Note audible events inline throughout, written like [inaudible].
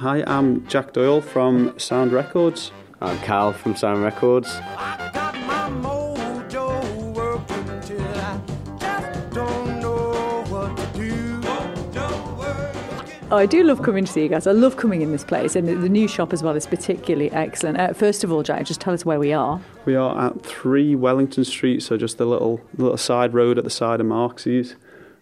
Hi, I'm Jack Doyle from Sound Records. I'm Cal from Sound Records. I got my mojo working till I just don't know what to do. Oh, I do love coming to see you guys. I love coming in this place, and the the new shop as well is particularly excellent. Uh, first of all, Jack, just tell us where we are. We are at 3 Wellington Street, so just the little little side road at the side of Marks's.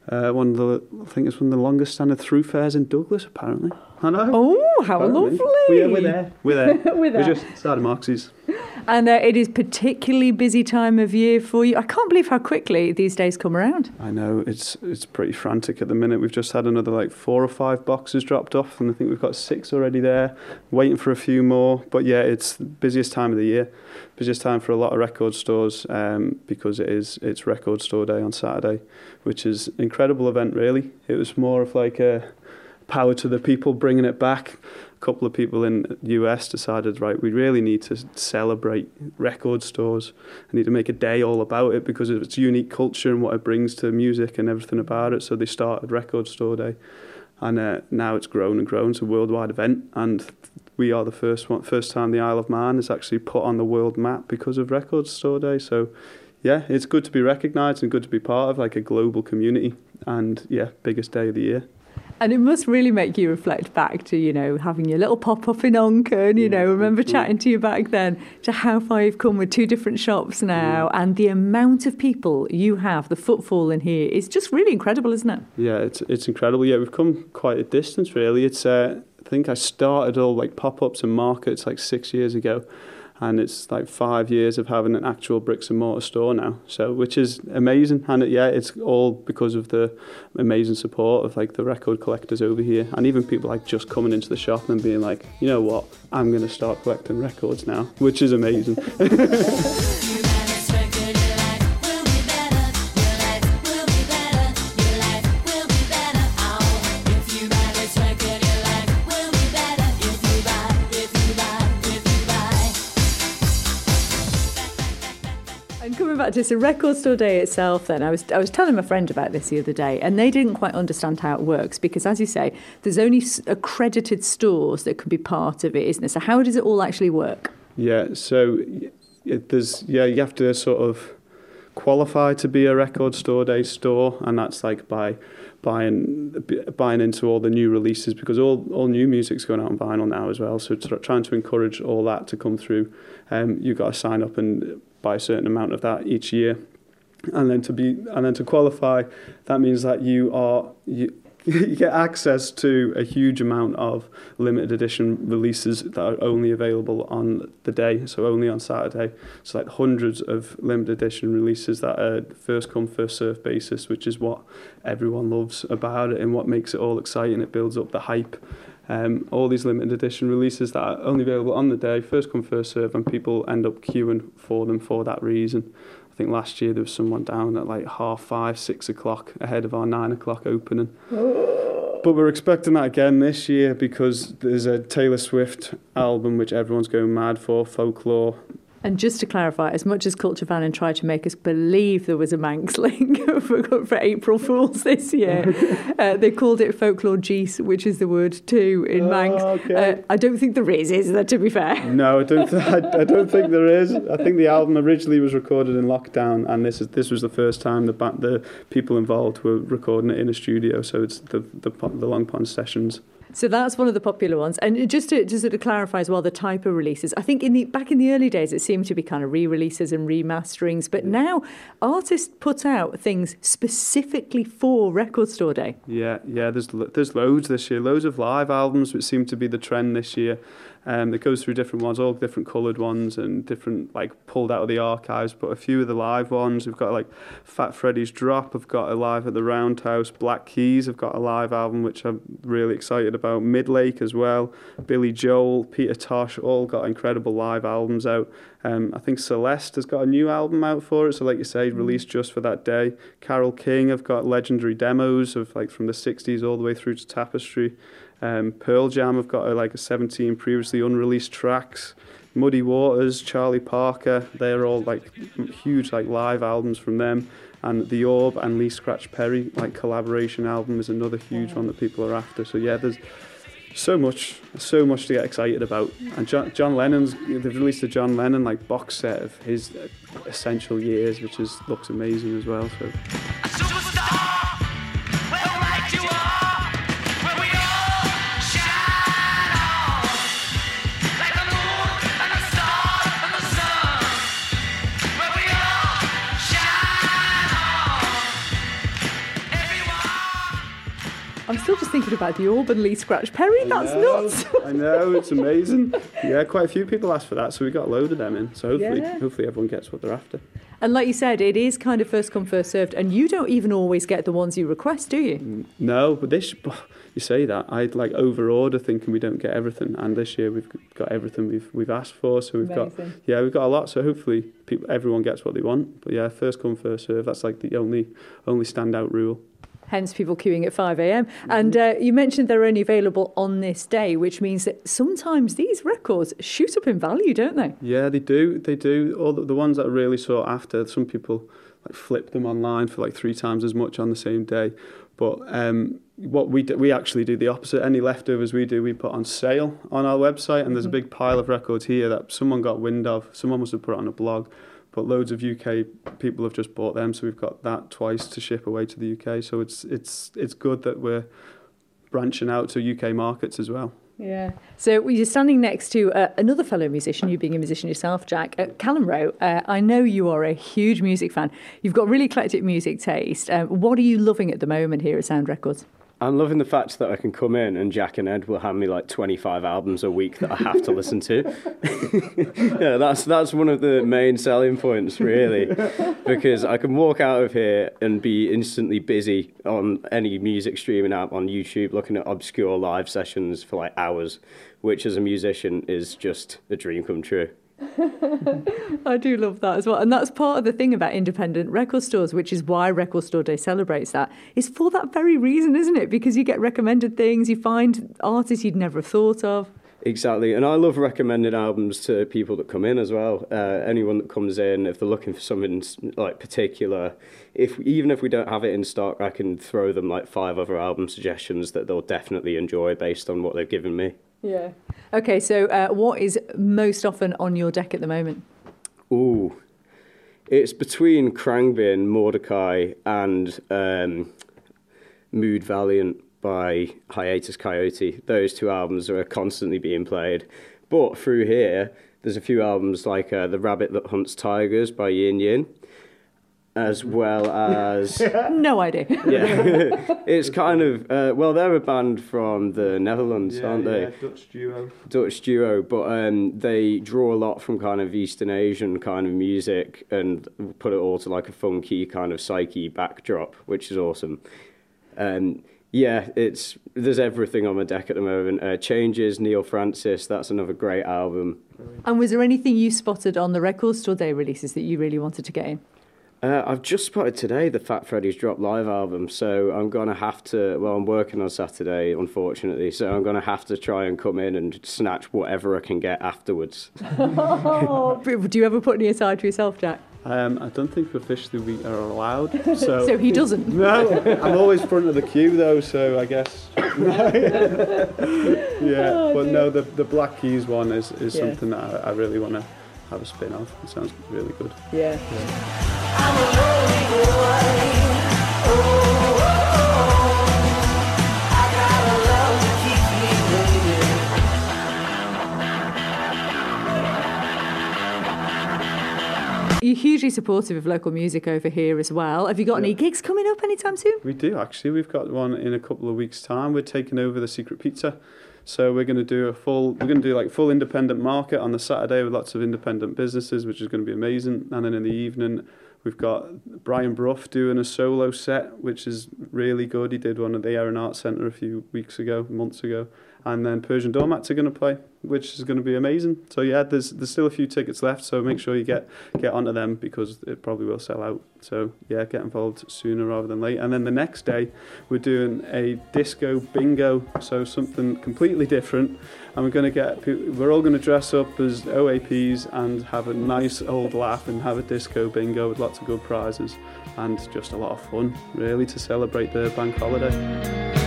Uh, one of the, I think it's one of the longest standing through fairs in Douglas, apparently. I know. Oh, how Apparently. lovely! We're, we're there. We're there. [laughs] We're there. just side of Marks's. And uh, it is particularly busy time of year for you. I can't believe how quickly these days come around. I know it's it's pretty frantic at the minute. We've just had another like four or five boxes dropped off, and I think we've got six already there, waiting for a few more. But yeah, it's the busiest time of the year, busiest time for a lot of record stores um, because it is it's Record Store Day on Saturday, which is an incredible event. Really, it was more of like a power to the people bringing it back. A couple of people in the US decided, right, we really need to celebrate record stores. I need to make a day all about it because of its unique culture and what it brings to music and everything about it. So they started Record Store Day, and uh, now it's grown and grown. It's a worldwide event, and we are the first one, first time the Isle of Man is actually put on the world map because of Record Store Day. So. Yeah, it's good to be recognised and good to be part of like a global community, and yeah, biggest day of the year. And it must really make you reflect back to, you know, having your little pop up in Onchan, you know, remember chatting to you back then, to how far you've come with two different shops now, and the amount of people you have, the footfall in here is just really incredible, isn't it? Yeah, it's it's incredible. Yeah, we've come quite a distance really. It's uh, I think I started all like pop ups and markets like six years ago, and it's like five years of having an actual bricks and mortar store now. So which is amazing, and it, yeah, it's all because of the amazing support of like the record collectors over here, and even people like just coming into the shop and being like, you know what, I'm gonna start collecting records now, which is amazing. [laughs] This, the record store day itself, then I was I was telling my friend about this the other day, and they didn't quite understand how it works because, as you say, there's only accredited stores that can be part of it, isn't there? So how does it all actually work? Yeah, so it, there's yeah, you have to sort of qualify to be a record store day store, and that's like by buying buying into all the new releases because all all new music's going out on vinyl now as well. So tr- trying to encourage all that to come through, um, you've got to sign up and buy a certain amount of that each year, and then to be and then to qualify, that means that you are you. [laughs] You get access to a huge amount of limited edition releases that are only available on the day, so only on Saturday. So like hundreds of limited edition releases that are first come first serve basis, which is what everyone loves about it and what makes it all exciting. It builds up the hype. um, all these limited edition releases that are only available on the day, first come, first serve, and people end up queuing for them for that reason. I think last year there was someone down at like half five, six o'clock ahead of our nine o'clock opening. [gasps] but we're expecting that again this year because there's a Taylor Swift album which everyone's going mad for, folklore. And just to clarify, as much as Culture Vannin tried to make us believe there was a Manx [laughs] link for, for April Fools this year, [laughs] uh, they called it folklore geese, which is the word too in Oh, Manx. okay. Uh, I don't think there is, is there, to be fair? No, I don't. Th- I, I don't think there is. I think the album originally was recorded in lockdown, and this is this was the first time the ba- the people involved were recording it in a studio. So it's the the, the Long Pond sessions. So that's one of the popular ones. And just to, just to clarify as well, the type of releases. I think in the back in the early days, it seemed to be kind of re-releases and remasterings, but now artists put out things specifically for Record Store Day. Yeah, yeah. There's there's loads this year. Loads of live albums, which seem to be the trend this year. Um, it goes through different ones, all different coloured ones, and different like pulled out of the archives. But a few of the live ones, we've got like Fat Freddy's Drop. I've got a live at the Roundhouse. Black Keys. I've got a live album which I'm really excited about. Midlake as well. Billy Joel, Peter Tosh, all got incredible live albums out. Um, I think Celeste has got a new album out for it. So like you say, released just for that day. Carole King I've got legendary demos of like from the 60s all the way through to Tapestry. Um, Pearl Jam have got uh, like a 17 previously unreleased tracks. Muddy Waters, Charlie Parker, they're all like huge like live albums from them. And The Orb and Lee Scratch Perry like collaboration album is another huge one that people are after. So yeah, there's so much, so much to get excited about. And John, John Lennon's they've released a John Lennon like box set of his uh, essential years, which is looks amazing as well. So I'm still just thinking about the Orb and Lee Scratch Perry. That's know, nuts. I know it's amazing. Yeah, quite a few people asked for that, so we got a load of them in. So hopefully, Yeah. hopefully everyone gets what they're after. And like you said, it is kind of first come, first served. And you don't even always get the ones you request, do you? Mm, no, but this [laughs] you say that I'd like over order thinking we don't get everything, and this year we've got everything we've we've asked for. So we've got yeah we've got a lot. So hopefully people everyone gets what they want. But yeah, first come first serve. That's like the only only standout rule. Hence, people queuing at 5 a.m. And uh, you mentioned they're only available on this day, which means that sometimes these records shoot up in value, don't they? Yeah, they do. They do. All the, the ones that are really sought after. Some people like flip them online for like three times as much on the same day. But um, what we do, we actually do the opposite. Any leftovers we do, we put on sale on our website, and there's a big pile of records here that someone got wind of. Someone must have put it on a blog. But loads of UK people have just bought them, so we've got that twice to ship away to the UK. So it's it's it's good that we're branching out to UK markets as well. Yeah. So you're standing next to uh, another fellow musician, you being a musician yourself, Jack, uh, Callum Rowe. Uh, I know you are a huge music fan. You've got really eclectic music taste. Um, what are you loving at the moment here at Sound Records? I'm loving the fact that I can come in and Jack and Ed will hand me like 25 albums a week that I have to listen to. [laughs] yeah, that's that's one of the main selling points, really, because I can walk out of here and be instantly busy on any music streaming app on YouTube, looking at obscure live sessions for like hours, which as a musician is just a dream come true. [laughs] I do love that as well. And that's part of the thing about independent record stores, which is why Record Store Day celebrates that. It's for that very reason, isn't it? Because you get recommended things, you find artists you'd never have thought of. Exactly, and I love recommending albums to people that come in as well. Uh, anyone that comes in, if they're looking for something like particular, if even if we don't have it in stock, I can throw them like five other album suggestions that they'll definitely enjoy based on what they've given me. Yeah. Okay, so uh, what is most often on your deck at the moment? Ooh, it's between Khruangbin, Mordecai, and um, Mood Valiant by Hiatus Kaiyote. Those two albums are constantly being played. But through here, there's a few albums like uh, The Rabbit That Hunts Tigers by Yin Yin, as well as. [laughs] No idea. yeah, [laughs] it's kind of. Uh, well, they're a band from the Netherlands, aren't they? Dutch duo. Dutch duo, but um, they draw a lot from kind of Eastern Asian kind of music and put it all to like a funky kind of psyche backdrop, which is awesome. Um, yeah, it's there's everything on my deck at the moment. Uh, Changes, Neal Francis, that's another great album. And was there anything you spotted on the Record Store Day releases that you really wanted to get in? Uh, I've just spotted today the Fat Freddy's Drop Live album, so I'm gonna have to. Well, I'm working on Saturday, unfortunately, so I'm gonna have to try and come in and snatch whatever I can get afterwards. [laughs] [laughs] Oh, do you ever put any aside for yourself, Jack? Um, I don't think officially we are allowed. [laughs] So, So he doesn't. no, I'm always front of the queue though, so I guess. yeah, but no, the the Black Keys one is, is Yeah. something that I, I really want to have a spin off. It sounds really good. Yeah. I'm a lonely boy. Oh, oh, oh. I got a love that keeps me waiting. You're hugely supportive of local music over here as well. Have you got any gigs coming up anytime soon? We do actually. We've got one in a couple of weeks' time. We're taking over the Secret Pizza, so we're going to do a full. We're going to do like full independent market on the Saturday with lots of independent businesses, which is going to be amazing. And then in the evening, We've got Brian Bruff doing a solo set, which is really good. He did one at the Aeronaut Centre a few weeks ago, months ago. And then Persian Doormats are going to play, which is going to be amazing. So yeah, there's there's still a few tickets left, so make sure you get get onto them because it probably will sell out. So yeah, get involved sooner rather than late. And then the next day, we're doing a disco bingo, so something completely different. And we're going to get we're all going to dress up as OAPs and have a nice old laugh and have a disco bingo with lots of good prizes and just a lot of fun really to celebrate the bank holiday.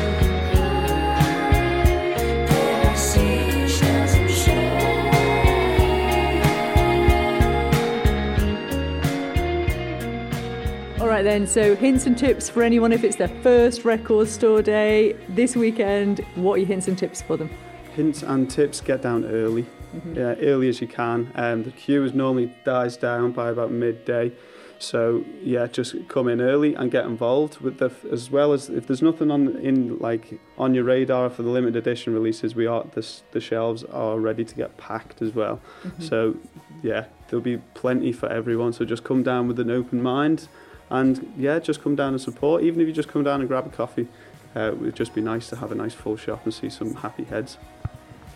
Then, so hints and tips for anyone if it's their first record store day this weekend. What are your hints and tips for them? Hints and tips: get down early, yeah, early as you can. Um, the queue is normally dies down by about midday, so yeah, just come in early and get involved with the as well as if there's nothing on in like on your radar for the limited edition releases, we are the the shelves are ready to get packed as well. So yeah, there'll be plenty for everyone. So just come down with an open mind, and yeah, just come down and support. Even if you just come down and grab a coffee, uh, it would just be nice to have a nice full shop and see some happy heads.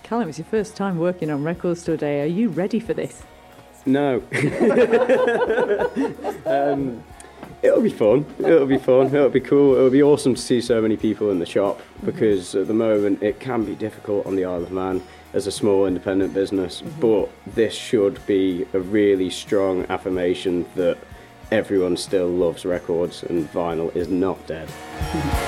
Callum, it's your first time working on Record Store Day. Are you ready for this? No. [laughs] um, it'll be fun. It'll be fun. It'll be cool. It'll be awesome to see so many people in the shop because at the moment it can be difficult on the Isle of Man as a small independent business. But this should be a really strong affirmation that everyone still loves records and vinyl is not dead. [laughs]